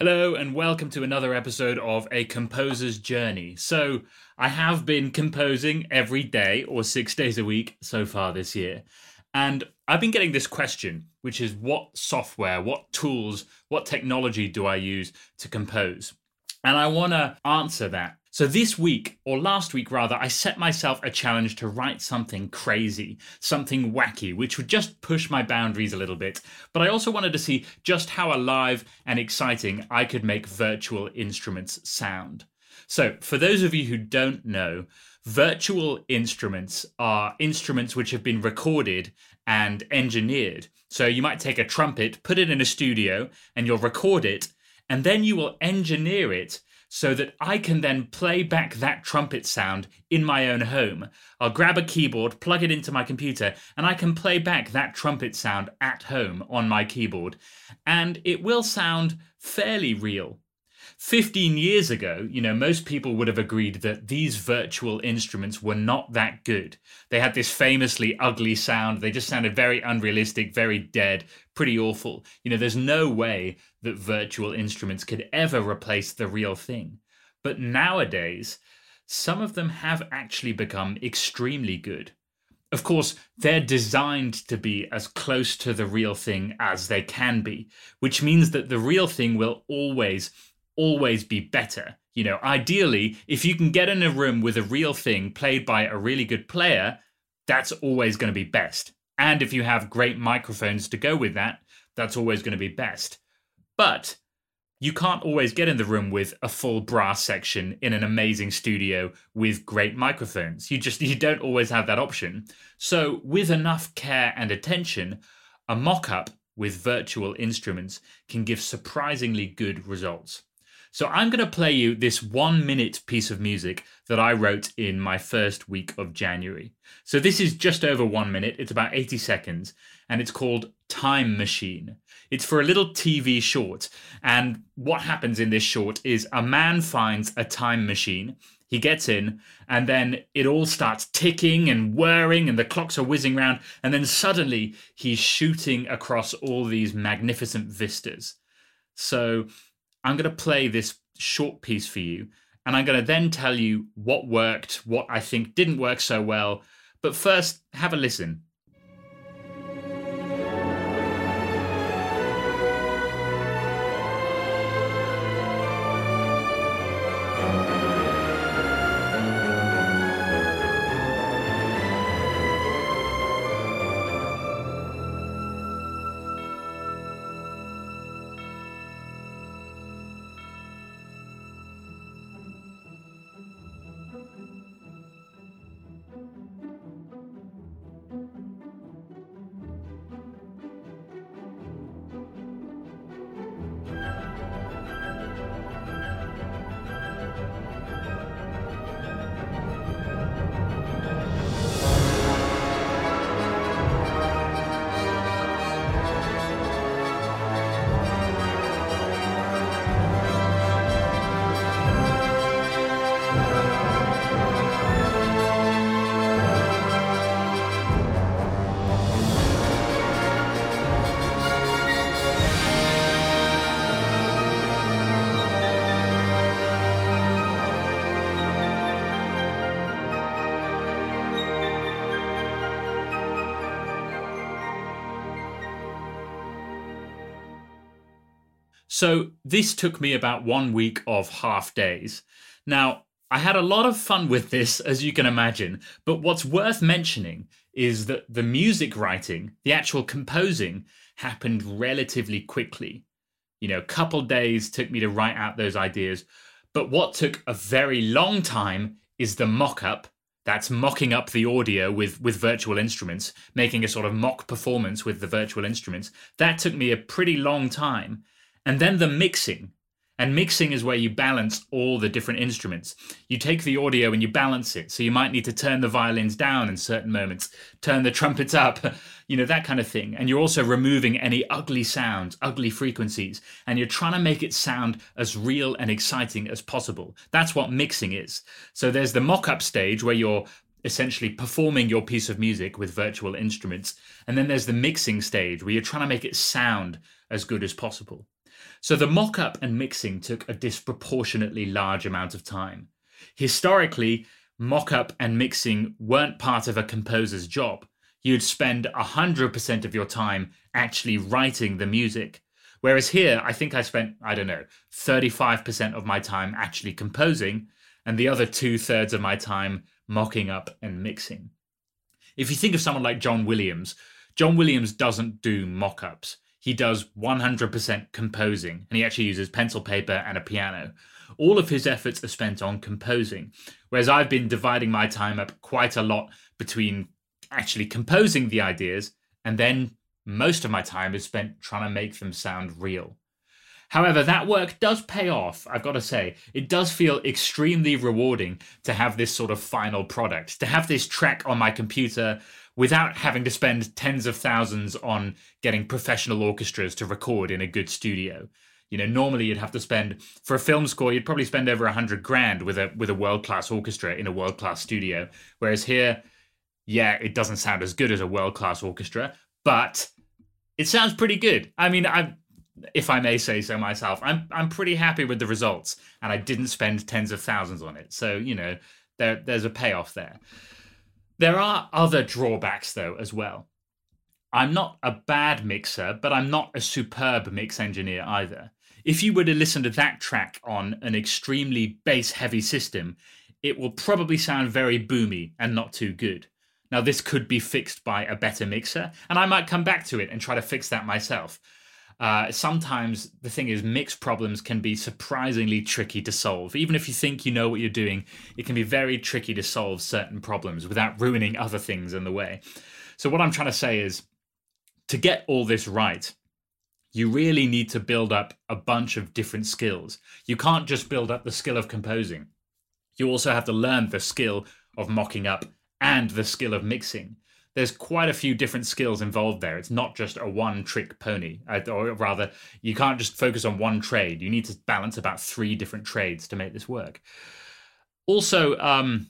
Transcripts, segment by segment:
Hello, and welcome to another episode of A Composer's Journey. So, I have been composing every day or six days a week so far this year. And I've been getting this question, which is what software, what tools, what technology do I use to compose? And I want to answer that so this week, or last week rather, I set myself a challenge to write something crazy, something wacky, which would just push my boundaries a little bit. But I also wanted to see just how alive and exciting I could make virtual instruments sound. So, for those of you who don't know, virtual instruments are instruments which have been recorded and engineered. So, you might take a trumpet, put it in a studio, and you'll record it, and then you will engineer it so that I can then play back that trumpet sound in my own home. I'll grab a keyboard, plug it into my computer, and I can play back that trumpet sound at home on my keyboard. And it will sound fairly real. 15 years ago, you know, most people would have agreed that these virtual instruments were not that good. They had this famously ugly sound. They just sounded very unrealistic, very dead, pretty awful. You know, there's no way that virtual instruments could ever replace the real thing. But nowadays, some of them have actually become extremely good. Of course, they're designed to be as close to the real thing as they can be, which means that the real thing will always always be better. You know, ideally, if you can get in a room with a real thing played by a really good player, that's always going to be best. And if you have great microphones to go with that, that's always going to be best. But you can't always get in the room with a full brass section in an amazing studio with great microphones. You just you don't always have that option. So with enough care and attention, a mock-up with virtual instruments can give surprisingly good results. So I'm going to play you this one minute piece of music that I wrote in my first week of January. So this is just over one minute, it's about 80 seconds, and it's called Time Machine. It's for a little TV short. And what happens in this short is a man finds a time machine. He gets in, and then it all starts ticking and whirring, and the clocks are whizzing round. And then suddenly he's shooting across all these magnificent vistas. So I'm going to play this short piece for you, and I'm going to then tell you what worked, what I think didn't work so well. But first, have a listen. So this took me about one week of half days. Now, I had a lot of fun with this, as you can imagine, but what's worth mentioning is that the music writing, the actual composing, happened relatively quickly. You know, a couple days took me to write out those ideas, but what took a very long time is the mock up. That's mocking up the audio with, with virtual instruments, making a sort of mock performance with the virtual instruments. That took me a pretty long time. And then the mixing. And mixing is where you balance all the different instruments. You take the audio and you balance it. So you might need to turn the violins down in certain moments, turn the trumpets up, you know, that kind of thing. And you're also removing any ugly sounds, ugly frequencies, and you're trying to make it sound as real and exciting as possible. That's what mixing is. So there's the mock up stage where you're essentially performing your piece of music with virtual instruments. And then there's the mixing stage where you're trying to make it sound as good as possible. So the mm-hmm. mock up and mixing took a disproportionately large amount of time. Historically, mock up and mixing weren't part of a composer's job. You'd spend 100% of your time actually writing the music. Whereas here, I think I spent, I don't know, 35% of my time actually composing, and the other two thirds of my time mocking up and mixing. If you think of someone like John Williams, John Williams doesn't do mock ups. He does 100% composing, and he actually uses pencil, paper, and a piano. All of his efforts are spent on composing, whereas I've been dividing my time up quite a lot between actually composing the ideas and then most of my time is spent trying to make them sound real. However, that work does pay off, I've got to say. It does feel extremely rewarding to have this sort of final product, to have this track on my computer without having to spend tens of thousands on getting professional orchestras to record in a good studio. You know, normally you'd have to spend for a film score, you'd probably spend over a hundred grand with a with a world class orchestra in a world class studio. Whereas here, yeah, it doesn't sound as good as a world class orchestra, but it sounds pretty good. I mean, I if I may say so myself, I'm I'm pretty happy with the results, and I didn't spend tens of thousands on it. So you know, there there's a payoff there. There are other drawbacks though as well. I'm not a bad mixer, but I'm not a superb mix engineer either. If you were to listen to that track on an extremely bass heavy system, it will probably sound very boomy and not too good. Now, this could be fixed by a better mixer, and I might come back to it and try to fix that myself. Uh, sometimes the thing is, mix problems can be surprisingly tricky to solve. Even if you think you know what you're doing, it can be very tricky to solve certain problems without ruining other things in the way. So, what I'm trying to say is to get all this right, you really need to build up a bunch of different skills. You can't just build up the skill of composing, you also have to learn the skill of mocking up and the skill of mixing there's quite a few different skills involved there. It's not just a one trick pony, or rather, you can't just focus on one trade. You need to balance about three different trades to make this work. Also, um,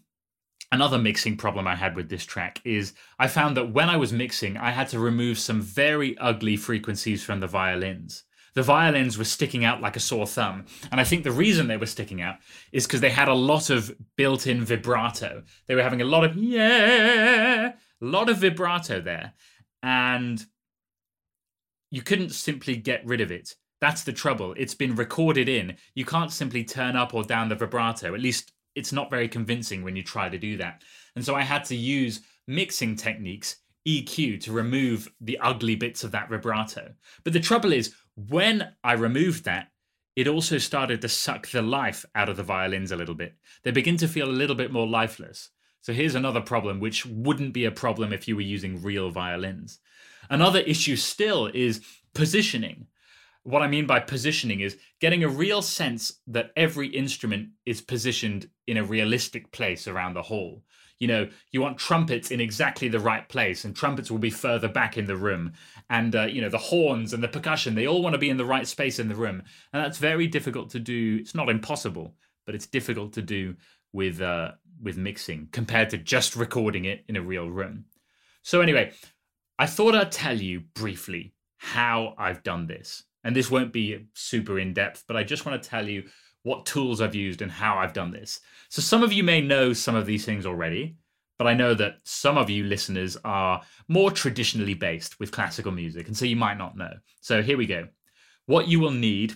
another mixing problem I had with this track is I found that when I was mixing, I had to remove some very ugly frequencies from the violins. The violins were sticking out like a sore thumb. And I think the reason they were sticking out is because they had a lot of built in vibrato. They were having a lot of yeah a lot of vibrato there, and you couldn't simply get rid of it. That's the trouble. It's been recorded in. You can't simply turn up or down the vibrato. At least it's not very convincing when you try to do that. And so I had to use mixing techniques, EQ, to remove the ugly bits of that vibrato. But the trouble is, when I removed that, it also started to suck the life out of the violins a little bit. They begin to feel a little bit more lifeless. So here's another problem, which wouldn't be a problem if you were using real violins. Another issue still is positioning. What I mean by positioning is getting a real sense that every instrument is positioned in a realistic place around the hall. You know, you want trumpets in exactly the right place, and trumpets will be further back in the room. And, uh, you know, the horns and the percussion, they all want to be in the right space in the room. And that's very difficult to do. It's not impossible, but it's difficult to do with uh, with mixing compared to just recording it in a real room. So anyway, I thought I'd tell you briefly how I've done this. And this won't be super in depth, but I just want to tell you what tools I've used and how I've done this. So some of you may know some of these things already, but I know that some of you listeners are more traditionally based with classical music, and so you might not know. So here we go. What you will need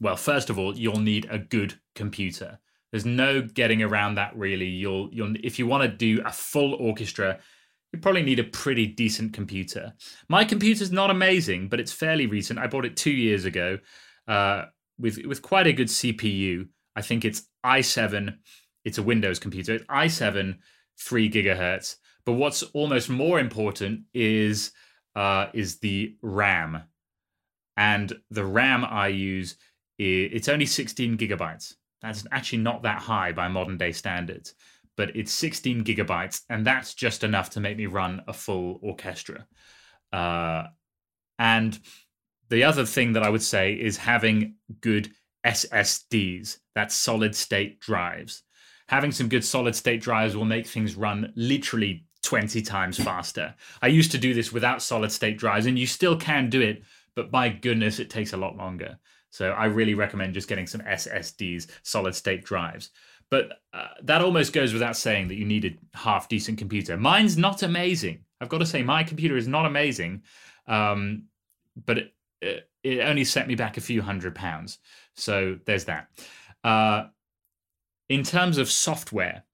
well, first of all, you'll need a good computer. There's no getting around that really. You'll you'll if you want to do a full orchestra, you probably need a pretty decent computer. My computer's not amazing, but it's fairly recent. I bought it two years ago, uh, with with quite a good CPU. I think it's i7. It's a Windows computer. It's i7, three gigahertz. But what's almost more important is uh, is the RAM, and the RAM I use it's only 16 gigabytes. That's actually not that high by modern day standards, but it's 16 gigabytes, and that's just enough to make me run a full orchestra. Uh, and the other thing that I would say is having good SSDs, that's solid state drives. Having some good solid state drives will make things run literally 20 times faster. I used to do this without solid state drives, and you still can do it, but my goodness, it takes a lot longer. So I really recommend just getting some SSDs, solid state drives. But uh, that almost goes without saying that you need a half decent computer. Mine's not amazing. I've got to say, my computer is not amazing, um, but it, it, it, only set me back a few hundred pounds. So there's that. Uh, in terms of software,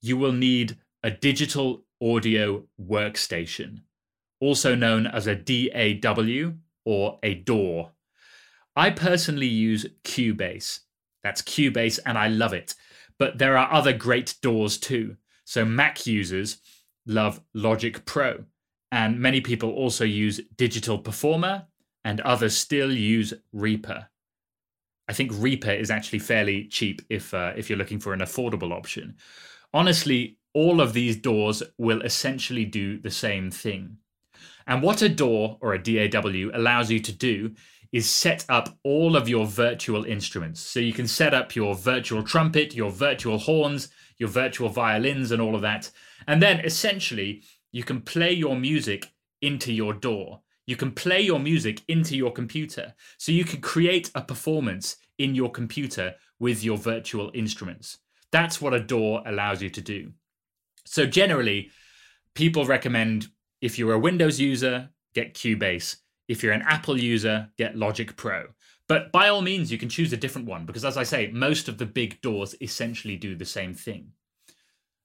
you will need a digital audio workstation, also known as a DAW or a DAW. I personally use Cubase. That's Cubase, and I love it. But there are other great DAWs too. So Mac users love Logic Pro, and many people also use Digital Performer, and others still use Reaper. I think Reaper is actually fairly cheap if uh, if you're looking for an affordable option. Honestly, all of these DAWs will essentially do the same thing. And what a door or a DAW allows you to do is set up all of your virtual instruments. So you can set up your virtual trumpet, your virtual horns, your virtual violins, and all of that. And then essentially, you can play your music into your DAW. You can play your music into your computer. So you can create a performance in your computer with your virtual instruments. That's what a DAW allows you to do. So generally, people recommend if you're a Windows user, get Cubase. If you're an Apple user, get Logic Pro. But by all means, you can choose a different one because, as I say, most of the big DAWs essentially do the same thing.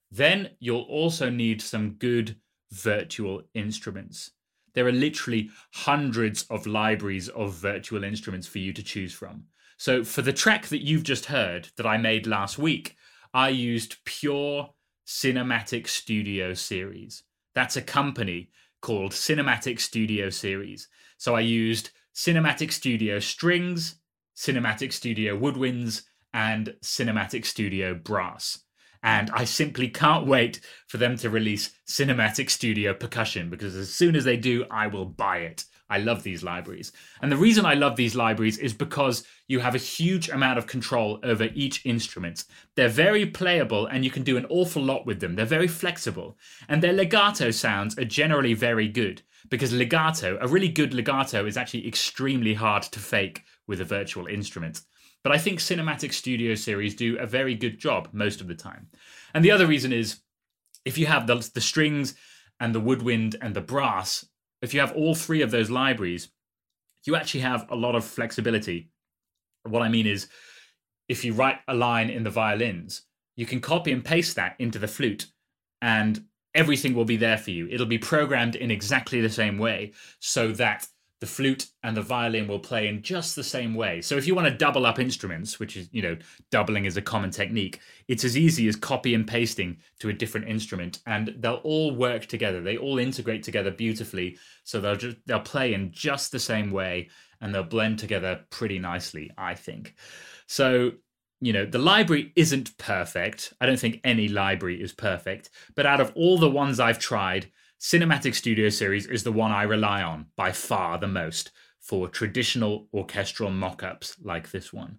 Then you'll also need some good virtual instruments. There are literally hundreds of libraries of virtual instruments for you to choose from. So, for the track that you've just heard that I made last week, I used pure Cinematic Studio Series. That's a company called Cinematic Studio Series. So I used Cinematic Studio strings, Cinematic Studio woodwinds, and Cinematic Studio brass. And I simply can't wait for them to release Cinematic Studio percussion because as soon as they do, I will buy it. I love these libraries. And the reason I love these libraries is because you have a huge amount of control over each instrument. They're very playable and you can do an awful lot with them. They're very flexible. And their legato sounds are generally very good because legato, a really good legato, is actually extremely hard to fake with a virtual instrument. But I think Cinematic Studio Series do a very good job most of the time. And the other reason is if you have the, the strings and the woodwind and the brass, if you have all three of those libraries, you actually have a lot of flexibility. What I mean is, if you write a line in the violins, you can copy and paste that into the flute, and everything will be there for you. It'll be programmed in exactly the same way so that the flute and the violin will play in just the same way. So if you want to double up instruments, which is, you know, doubling is a common technique, it's as easy as copy and pasting to a different instrument and they'll all work together. They all integrate together beautifully. So they'll just they'll play in just the same way and they'll blend together pretty nicely, I think. So you know, the library isn't perfect. I don't think any library is perfect. But out of all the ones I've tried, Cinematic Studio Series is the one I rely on by far the most for traditional orchestral mock ups like this one.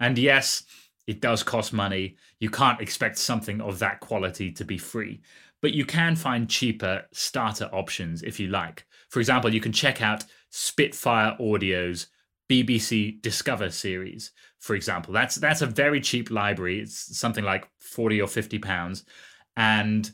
And yes, it does cost money. You can't expect something of that quality to be free, but you can find cheaper starter options if you like. For example, you can check out Spitfire Audio's BBC Discover series, for example. That's that's a very cheap library. It's something like 40 or 50 pounds. And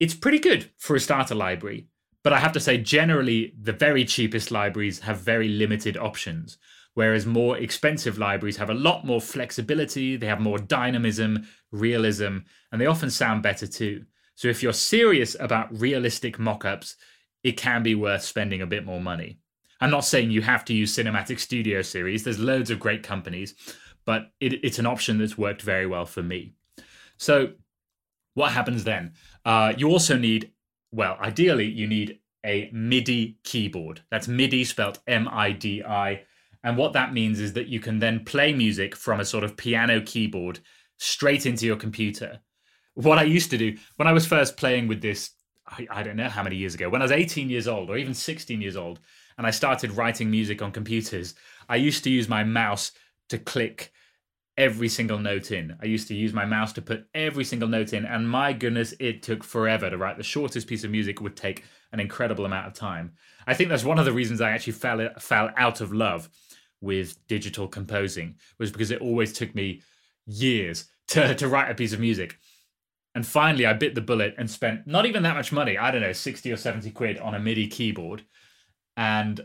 it's pretty good for a starter library, but I have to say, generally, the very cheapest libraries have very limited options, whereas more expensive libraries have a lot more flexibility, they have more dynamism, realism, and they often sound better too. So if you're serious about realistic mockups, it can be worth spending a bit more money. I'm not saying you have to use Cinematic Studio Series, there's loads of great companies, but it, it's an option that's worked very well for me. So what happens then? Uh, you also need, well, ideally, you need a MIDI keyboard. That's MIDI spelled M I D I. And what that means is that you can then play music from a sort of piano keyboard straight into your computer. What I used to do when I was first playing with this, I, I don't know how many years ago, when I was 18 years old or even 16 years old, and I started writing music on computers, I used to use my mouse to click every single note in. I used to use my mouse to put every single note in, and my goodness, it took forever to write. The shortest piece of music would take an incredible amount of time. I think that's one of the reasons I actually fell fell out of love with digital composing was because it always took me years to, to write a piece of music. And finally, I bit the bullet and spent not even that much money. I don't know, 60 or 70 quid on a MIDI keyboard. And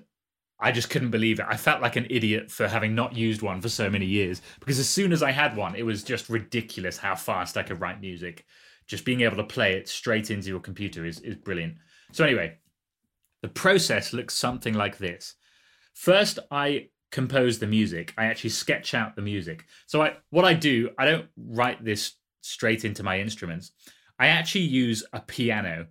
I just couldn't believe it. I felt like an idiot for having not used one for so many years because as soon as I had one, it was just ridiculous how fast I could write music. Just being able to play it straight into your computer is, is brilliant. So, anyway, the process looks something like this. First, I compose the music. I actually sketch out the music. So, I, what I do, I don't write this straight into my instruments. I actually use a piano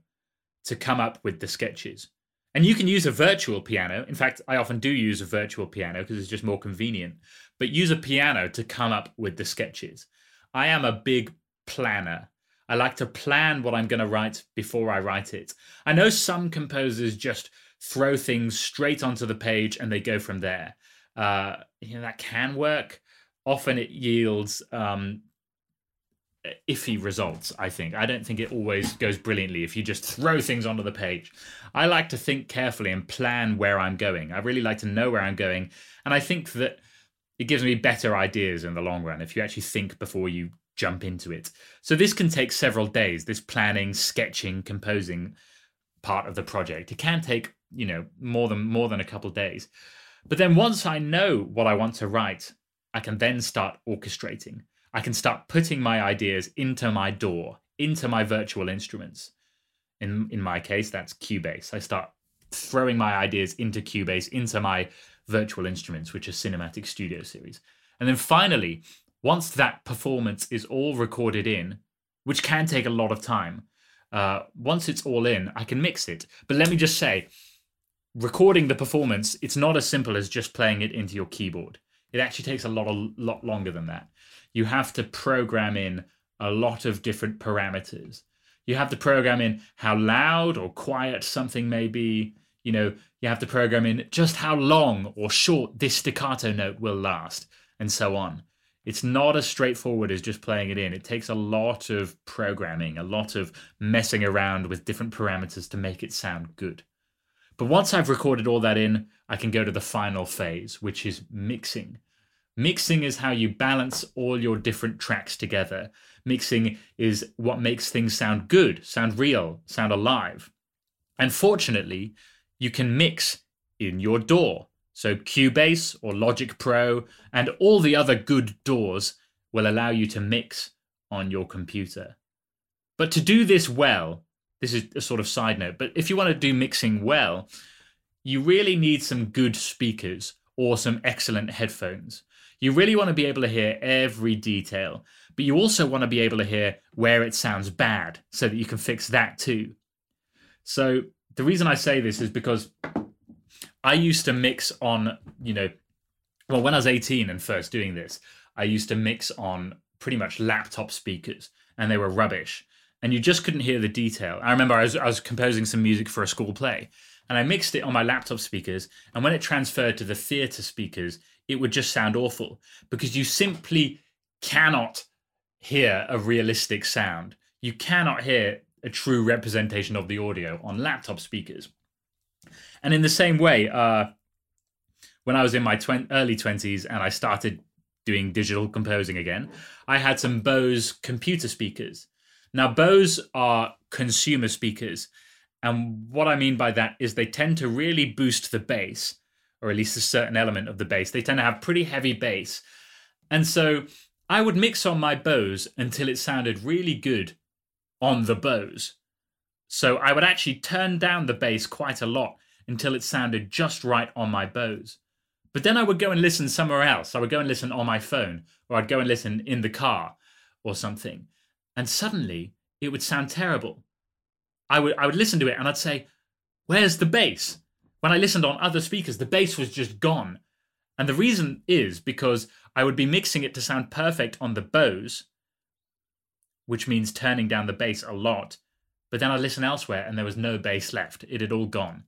to come up with the sketches. And you can use a virtual piano. In fact, I often do use a virtual piano because it's just more convenient. But use a piano to come up with the sketches. I am a big planner. I like to plan what I'm going to write before I write it. I know some composers just throw things straight onto the page and they go from there. Uh, you know that can work. Often it yields um, iffy results, I think. I don't think it always goes brilliantly if you just throw things onto the page. I like to think carefully and plan where I'm going. I really like to know where I'm going. And I think that it gives me better ideas in the long run if you actually think before you jump into it. So this can take several days, this planning, sketching, composing part of the project. It can take, you know, more than more than a couple days. But then once I know what I want to write, I can then start orchestrating. I can start putting my ideas into my DAW, into my virtual instruments. In in my case, that's Cubase. I start throwing my ideas into Cubase, into my virtual instruments, which are Cinematic Studio Series. And then finally, once that performance is all recorded in, which can take a lot of time, uh, once it's all in, I can mix it. But let me just say, recording the performance, it's not as simple as just playing it into your keyboard. It actually takes a lot, a lot longer than that you have to program in a lot of different parameters. You have to program in how loud or quiet something may be. You know, you have to program in just how long or short this staccato note will last, and so on. It's not as straightforward as just playing it in. It takes a lot of programming, a lot of messing around with different parameters to make it sound good. But once I've recorded all that in, I can go to the final phase, which is mixing. Mixing is how you balance all your different tracks together. Mixing is what makes things sound good, sound real, sound alive. And fortunately, you can mix in your DAW. So Cubase or Logic Pro and all the other good DAWs will allow you to mix on your computer. But to do this well, this is a sort of side note, but if you want to do mixing well, you really need some good speakers or some excellent headphones. You really want to be able to hear every detail, but you also want to be able to hear where it sounds bad so that you can fix that too. So the reason I say this is because I used to mix on, you know, well, when I was 18 and first doing this, I used to mix on pretty much laptop speakers and they were rubbish. And you just couldn't hear the detail. I remember I was, I was composing some music for a school play and I mixed it on my laptop speakers. And when it transferred to the theatre speakers, it would just sound awful because you simply cannot hear a realistic sound. You cannot hear a true representation of the audio on laptop speakers. And in the same way, uh, when I was in my tw- early 20s and I started doing digital composing again, I had some Bose computer speakers. Now, Bose are consumer speakers. And what I mean by that is they tend to really boost the bass or at least a certain element of the bass. They tend to have pretty heavy bass. And so I would mix on my Bose until it sounded really good on the Bose. So I would actually turn down the bass quite a lot until it sounded just right on my Bose. But then I would go and listen somewhere else. I would go and listen on my phone, or I'd go and listen in the car or something. And suddenly it would sound terrible. I would I would listen to it and I'd say, Where's the bass? When I listened on other speakers, the bass was just gone. And the reason is because I would be mixing it to sound perfect on the Bose, which means turning down the bass a lot. But then I listen elsewhere and there was no bass left. It had all gone.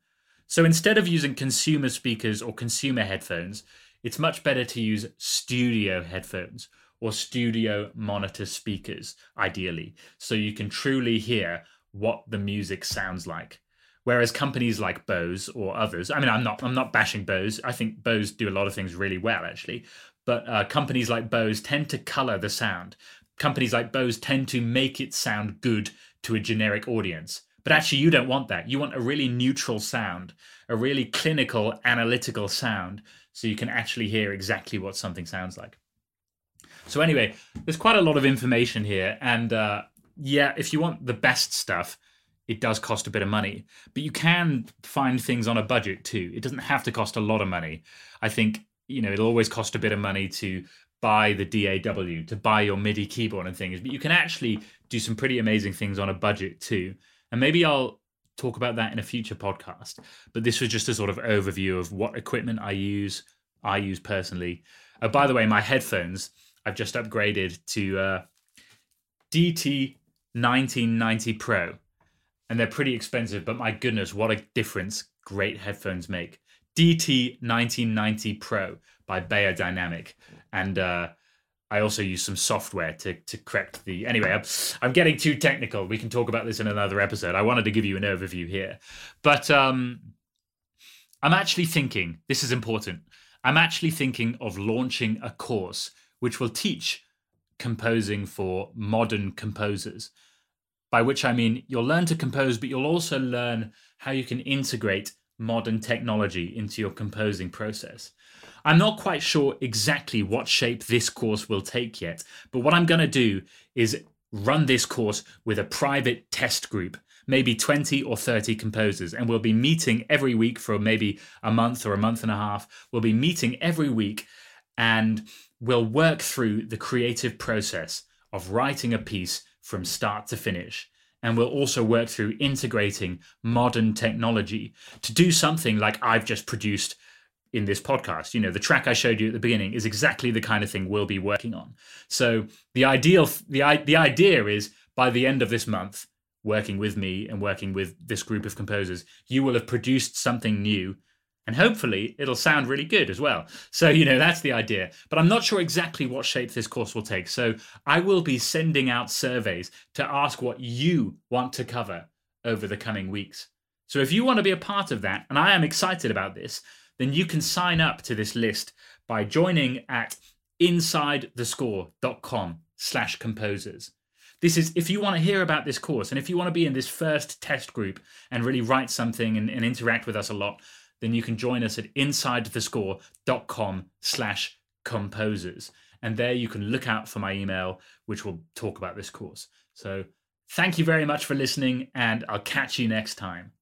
So instead of using consumer speakers or consumer headphones, it's much better to use studio headphones or studio monitor speakers, ideally, so you can truly hear what the music sounds like. Whereas companies like Bose or others, I mean, I'm not I'm not bashing Bose. I think Bose do a lot of things really well, actually. But uh, companies like Bose tend to color the sound. Companies like Bose tend to make it sound good to a generic audience. But actually, you don't want that. You want a really neutral sound, a really clinical, analytical sound, so you can actually hear exactly what something sounds like. So, anyway, there's quite a lot of information here. And uh, yeah, if you want the best stuff, it does cost a bit of money. But you can find things on a budget too. It doesn't have to cost a lot of money. I think, you know, it'll always cost a bit of money to buy the DAW, to buy your MIDI keyboard and things. But you can actually do some pretty amazing things on a budget too. And maybe I'll talk about that in a future podcast. But this was just a sort of overview of what equipment I use, I use personally. Uh, by the way, my headphones, I've just upgraded to uh, DT 1990 Pro. And they're pretty expensive, but my goodness, what a difference great headphones make. DT 1990 Pro by Beyerdynamic. And uh, I also use some software to to correct the. Anyway, I'm, I'm getting too technical. We can talk about this in another episode. I wanted to give you an overview here, but um, I'm actually thinking this is important. I'm actually thinking of launching a course which will teach composing for modern composers. By which I mean you'll learn to compose, but you'll also learn how you can integrate modern technology into your composing process. I'm not quite sure exactly what shape this course will take yet, but what I'm going to do is run this course with a private test group, maybe 20 or 30 composers, and we'll be meeting every week for maybe a month or a month and a half. We'll be meeting every week and we'll work through the creative process of writing a piece from start to finish. And we'll also work through integrating modern technology to do something like I've just produced in this podcast. You know, the track I showed you at the beginning is exactly the kind of thing we'll be working on. So the ideal, the the idea is by the end of this month, working with me and working with this group of composers, you will have produced something new. And hopefully it'll sound really good as well. So, you know, that's the idea. But I'm not sure exactly what shape this course will take. So I will be sending out surveys to ask what you want to cover over the coming weeks. So if you want to be a part of that, and I am excited about this, then you can sign up to this list by joining at insidethescore.com slash composers. This is if you want to hear about this course and if you want to be in this first test group and really write something and, and interact with us a lot, then you can join us at insidethescore.com slash composers. And there you can look out for my email, which will talk about this course. So thank you very much for listening, and I'll catch you next time.